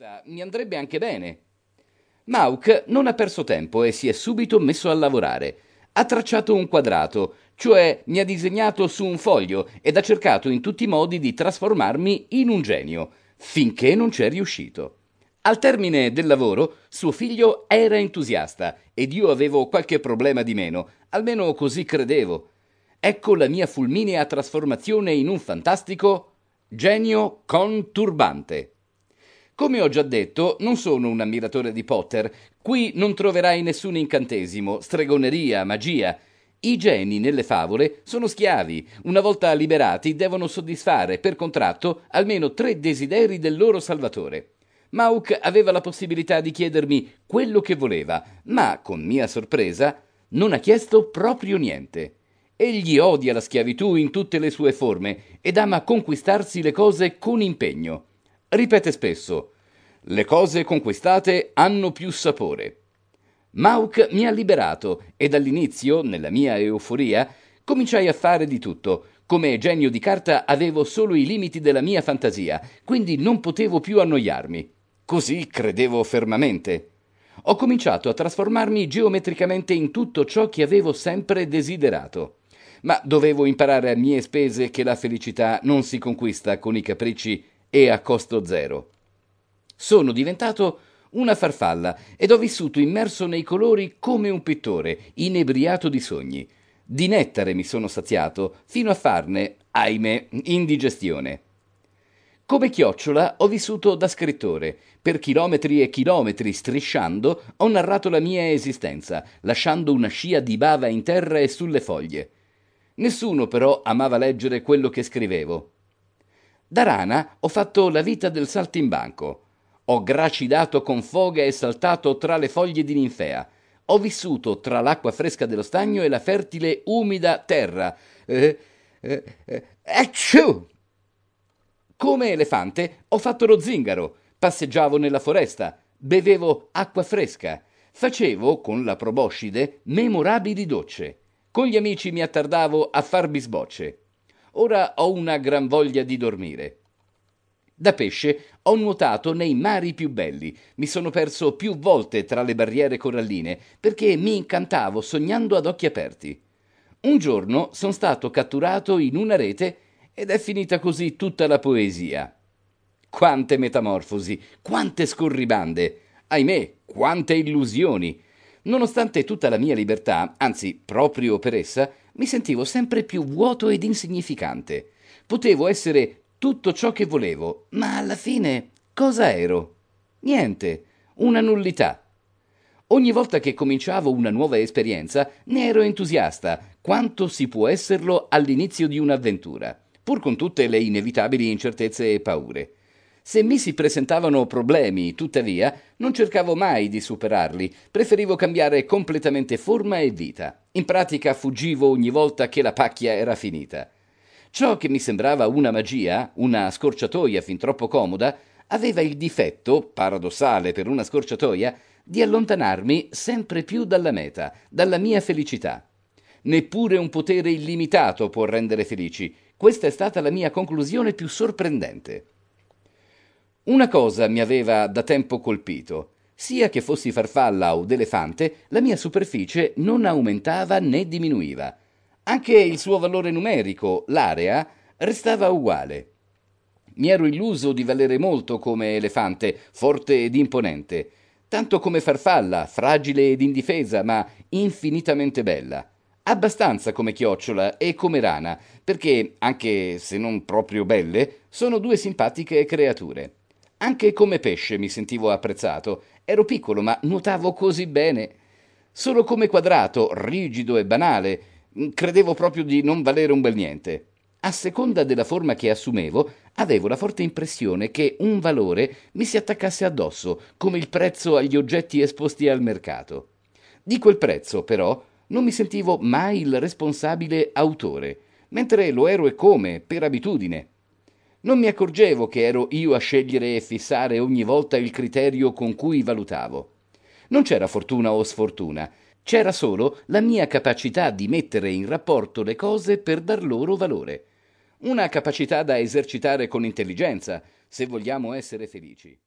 basta, mi andrebbe anche bene. Mauk non ha perso tempo e si è subito messo a lavorare. Ha tracciato un quadrato, cioè mi ha disegnato su un foglio ed ha cercato in tutti i modi di trasformarmi in un genio, finché non c'è riuscito. Al termine del lavoro, suo figlio era entusiasta ed io avevo qualche problema di meno, almeno così credevo. Ecco la mia fulminea trasformazione in un fantastico genio con turbante. Come ho già detto, non sono un ammiratore di Potter. Qui non troverai nessun incantesimo, stregoneria, magia. I geni nelle favole sono schiavi. Una volta liberati devono soddisfare per contratto almeno tre desideri del loro salvatore. Mauk aveva la possibilità di chiedermi quello che voleva, ma, con mia sorpresa, non ha chiesto proprio niente. Egli odia la schiavitù in tutte le sue forme ed ama conquistarsi le cose con impegno. Ripete spesso: Le cose conquistate hanno più sapore. Mauk mi ha liberato e dall'inizio, nella mia euforia, cominciai a fare di tutto. Come genio di carta avevo solo i limiti della mia fantasia, quindi non potevo più annoiarmi. Così credevo fermamente. Ho cominciato a trasformarmi geometricamente in tutto ciò che avevo sempre desiderato. Ma dovevo imparare a mie spese che la felicità non si conquista con i capricci e a costo zero. Sono diventato una farfalla ed ho vissuto immerso nei colori come un pittore, inebriato di sogni. Di nettare mi sono saziato, fino a farne, ahimè, indigestione. Come chiocciola ho vissuto da scrittore. Per chilometri e chilometri strisciando ho narrato la mia esistenza, lasciando una scia di bava in terra e sulle foglie. Nessuno però amava leggere quello che scrivevo. Da rana ho fatto la vita del saltimbanco. Ho gracidato con foga e saltato tra le foglie di ninfea. Ho vissuto tra l'acqua fresca dello stagno e la fertile, umida terra. Eh, eh, eh, come elefante ho fatto lo zingaro, passeggiavo nella foresta, bevevo acqua fresca, facevo, con la proboscide, memorabili docce. Con gli amici mi attardavo a far bisbocce. Ora ho una gran voglia di dormire. Da pesce ho nuotato nei mari più belli, mi sono perso più volte tra le barriere coralline perché mi incantavo sognando ad occhi aperti. Un giorno sono stato catturato in una rete ed è finita così tutta la poesia. Quante metamorfosi, quante scorribande, ahimè, quante illusioni. Nonostante tutta la mia libertà, anzi proprio per essa, mi sentivo sempre più vuoto ed insignificante. Potevo essere tutto ciò che volevo, ma alla fine cosa ero? Niente, una nullità. Ogni volta che cominciavo una nuova esperienza ne ero entusiasta, quanto si può esserlo all'inizio di un'avventura pur con tutte le inevitabili incertezze e paure. Se mi si presentavano problemi, tuttavia, non cercavo mai di superarli, preferivo cambiare completamente forma e vita. In pratica fuggivo ogni volta che la pacchia era finita. Ciò che mi sembrava una magia, una scorciatoia fin troppo comoda, aveva il difetto, paradossale per una scorciatoia, di allontanarmi sempre più dalla meta, dalla mia felicità. Neppure un potere illimitato può rendere felici, questa è stata la mia conclusione più sorprendente. Una cosa mi aveva da tempo colpito. Sia che fossi farfalla o d'elefante, la mia superficie non aumentava né diminuiva. Anche il suo valore numerico, l'area, restava uguale. Mi ero illuso di valere molto come elefante, forte ed imponente, tanto come farfalla, fragile ed indifesa, ma infinitamente bella abbastanza come chiocciola e come rana, perché, anche se non proprio belle, sono due simpatiche creature. Anche come pesce mi sentivo apprezzato. Ero piccolo, ma nuotavo così bene. Solo come quadrato, rigido e banale, credevo proprio di non valere un bel niente. A seconda della forma che assumevo, avevo la forte impressione che un valore mi si attaccasse addosso, come il prezzo agli oggetti esposti al mercato. Di quel prezzo, però, non mi sentivo mai il responsabile autore, mentre lo ero e come, per abitudine. Non mi accorgevo che ero io a scegliere e fissare ogni volta il criterio con cui valutavo. Non c'era fortuna o sfortuna, c'era solo la mia capacità di mettere in rapporto le cose per dar loro valore. Una capacità da esercitare con intelligenza, se vogliamo essere felici.